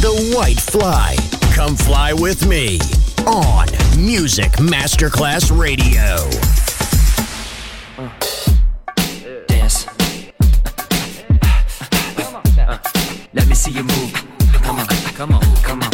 The White Fly. Come fly with me on Music Masterclass Radio. Dance. Uh, uh, let me see you move. Come on, come on, come on.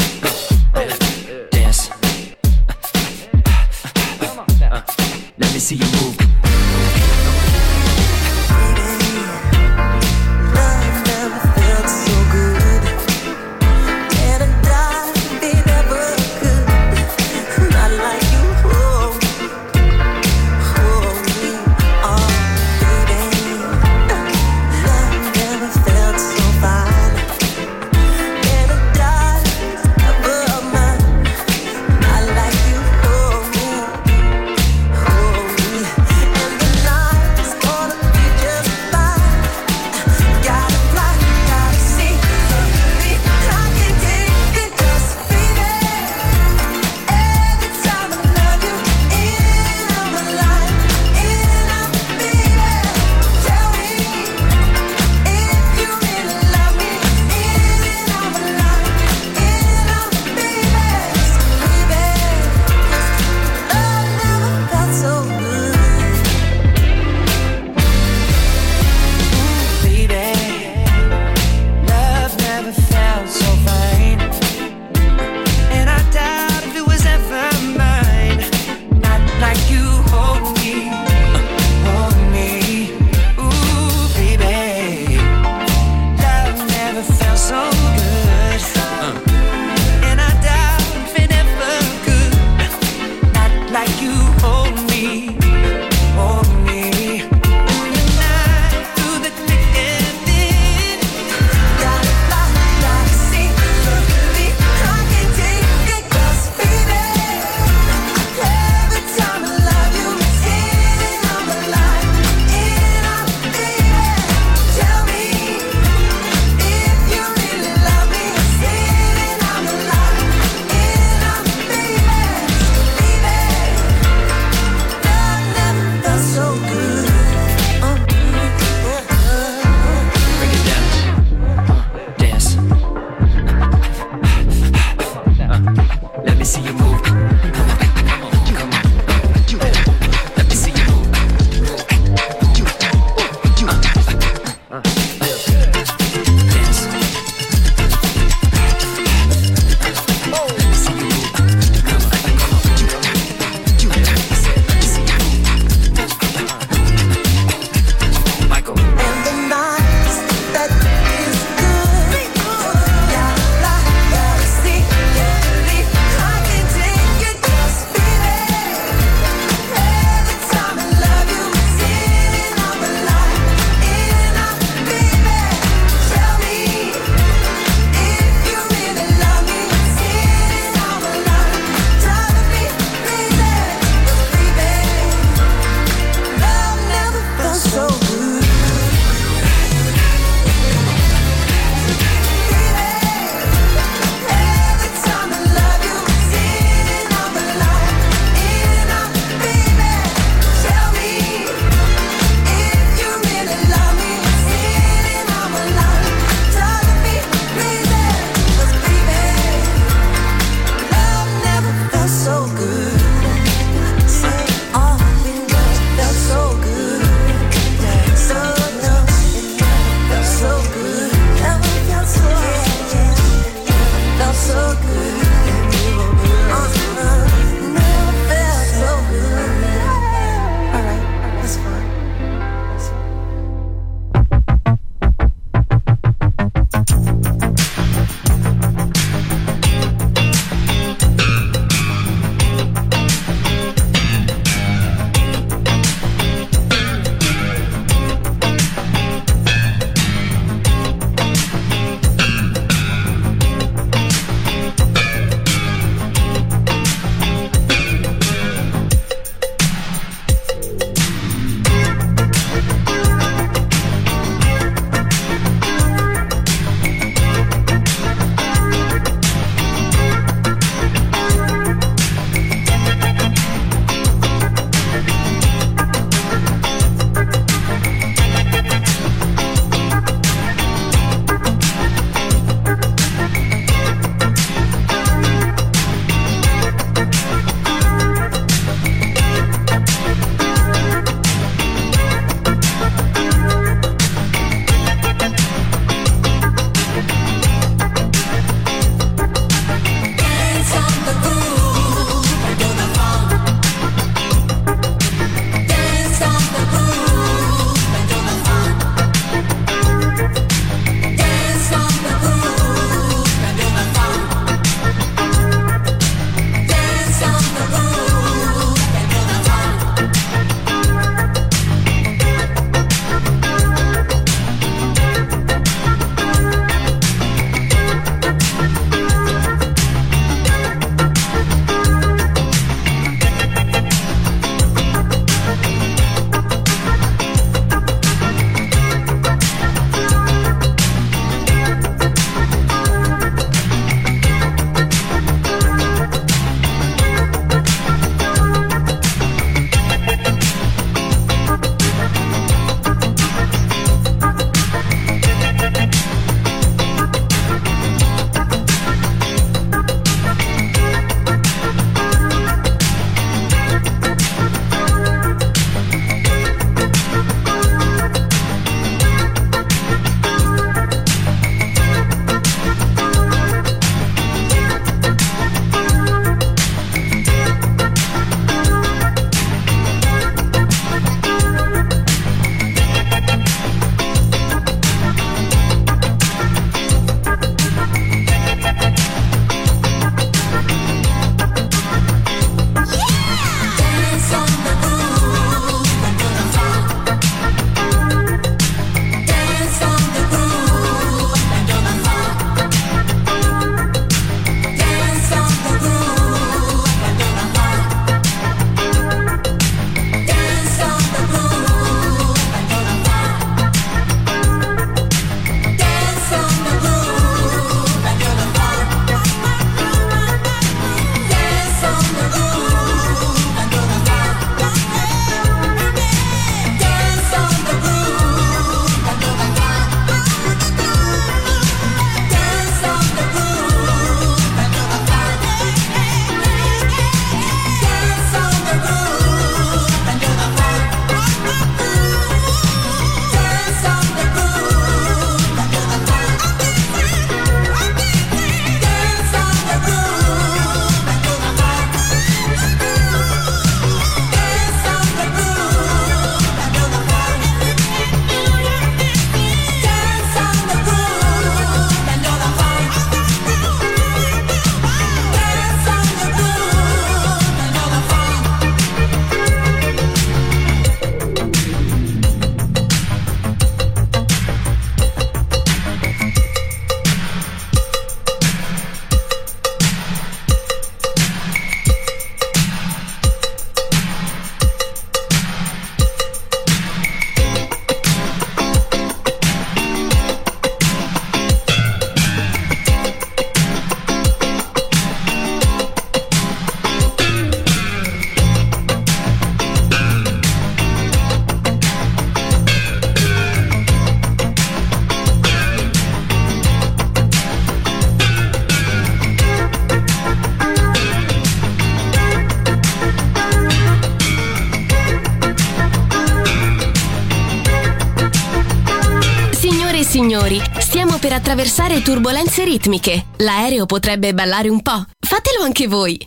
Turbulenze ritmiche. L'aereo potrebbe ballare un po'. Fatelo anche voi.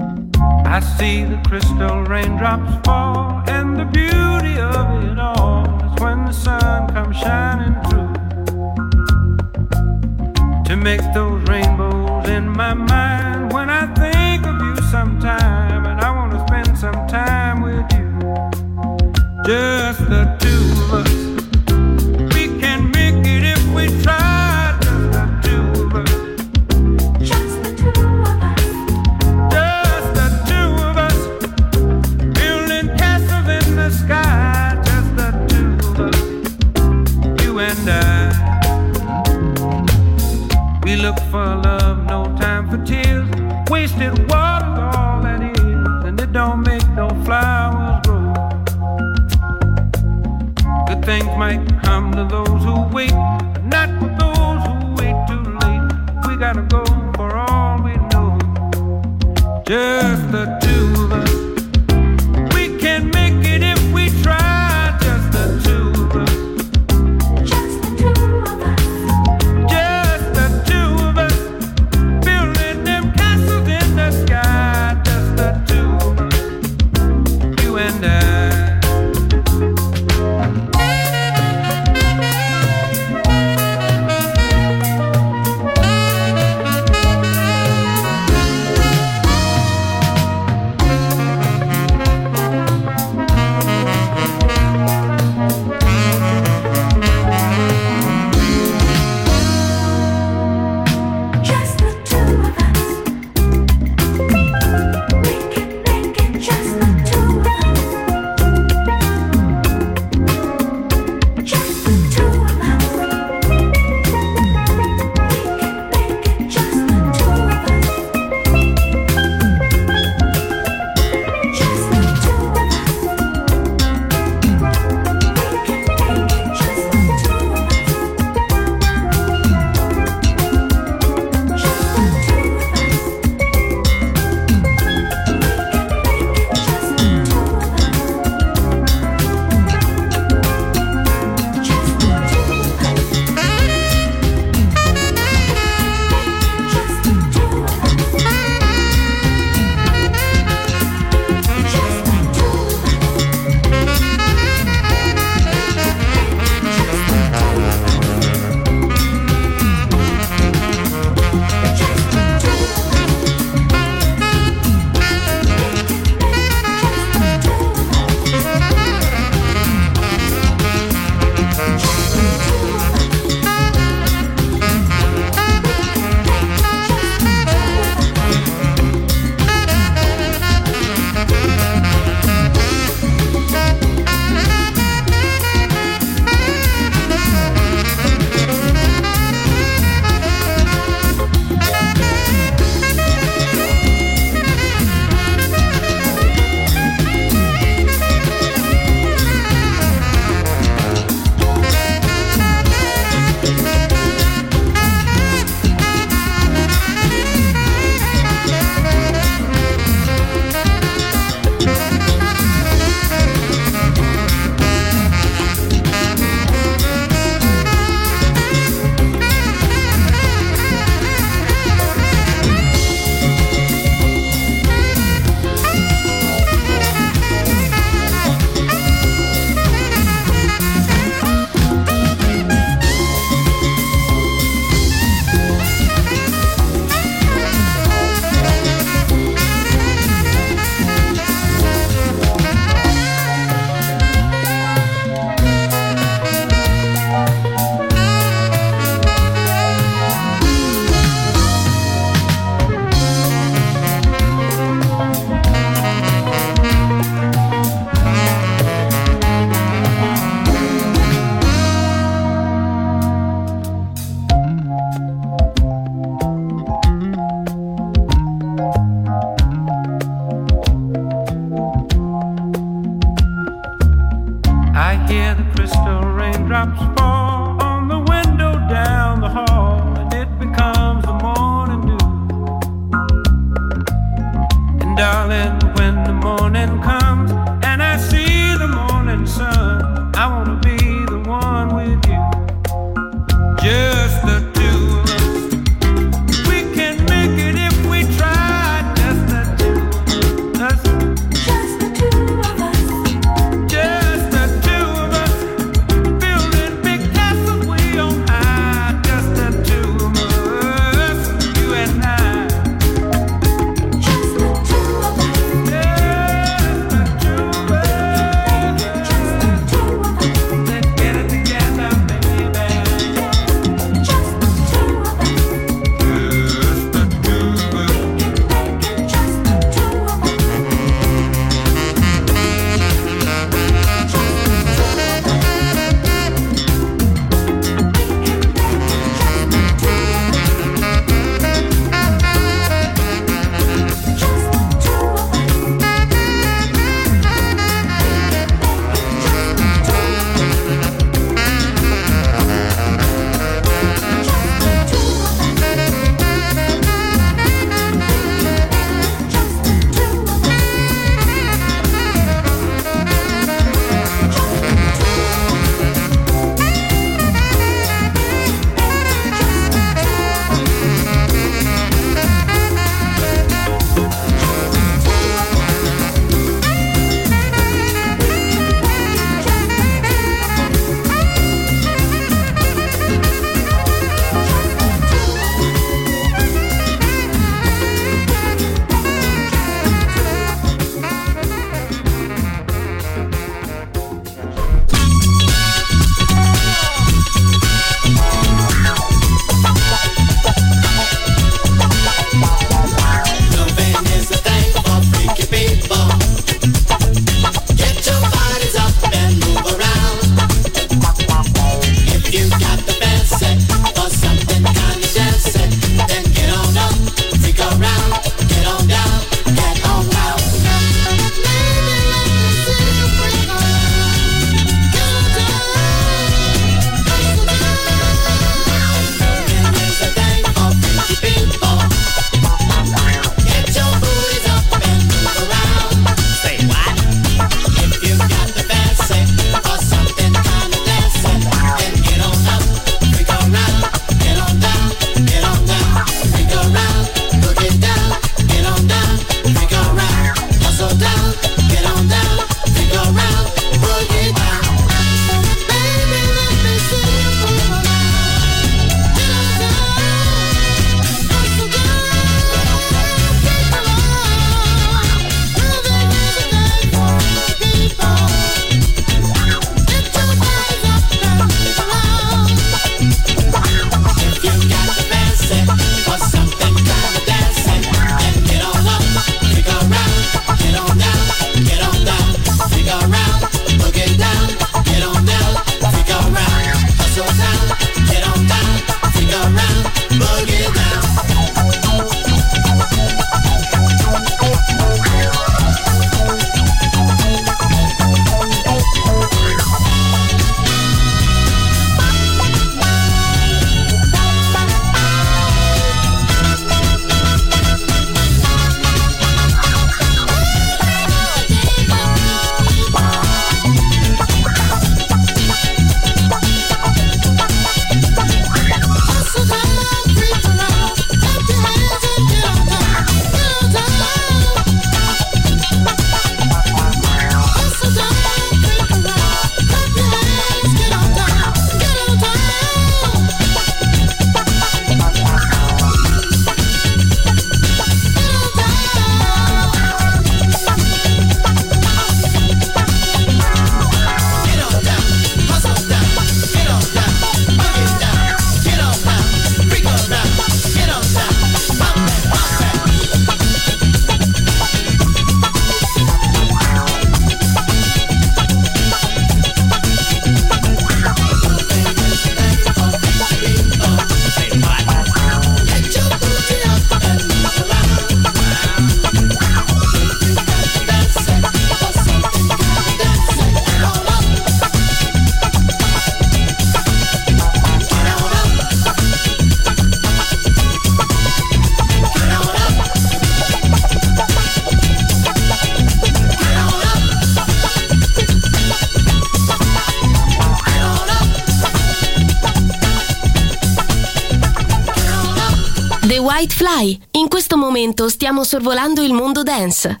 Momento stiamo sorvolando il mondo dance.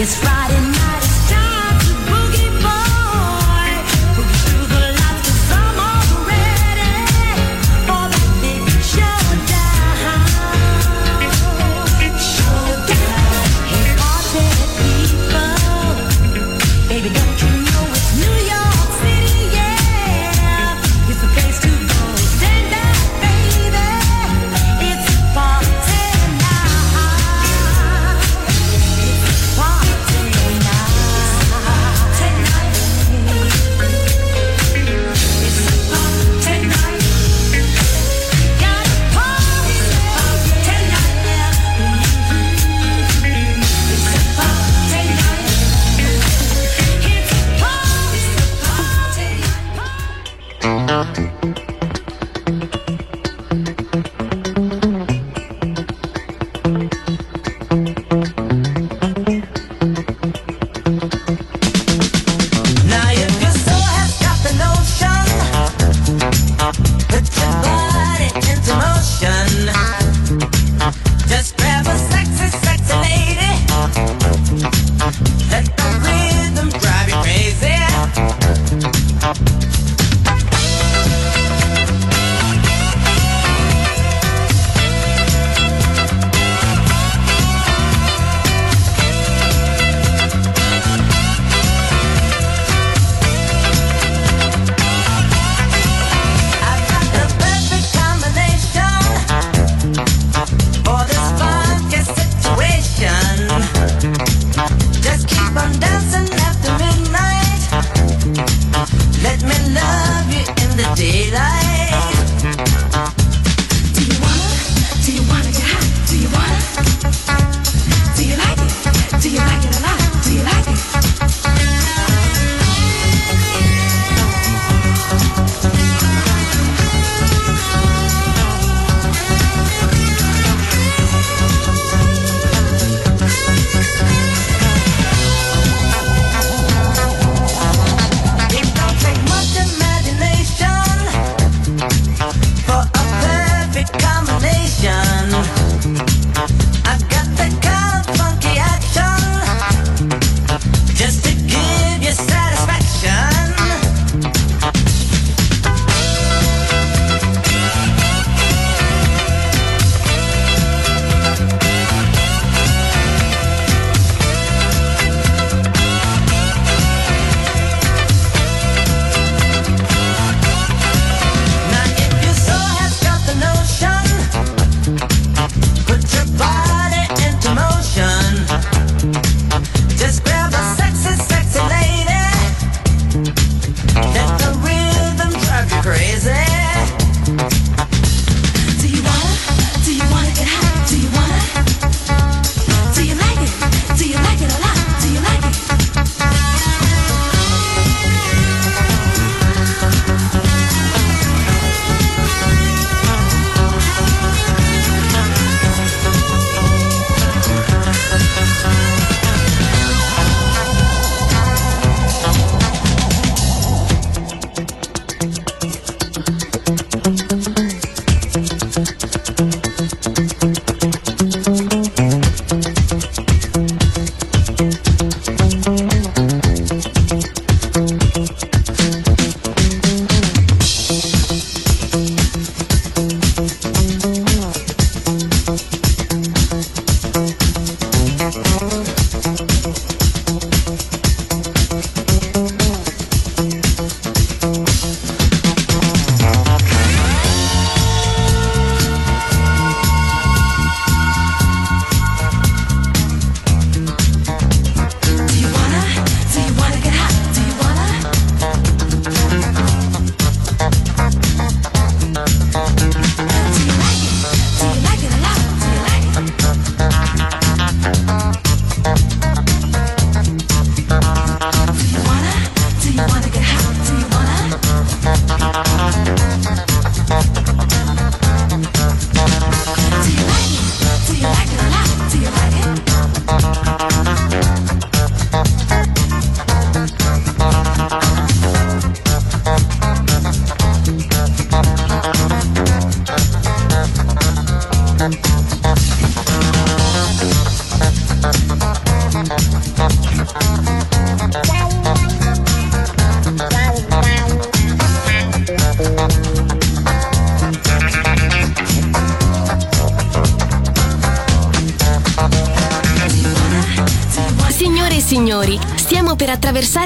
It's Friday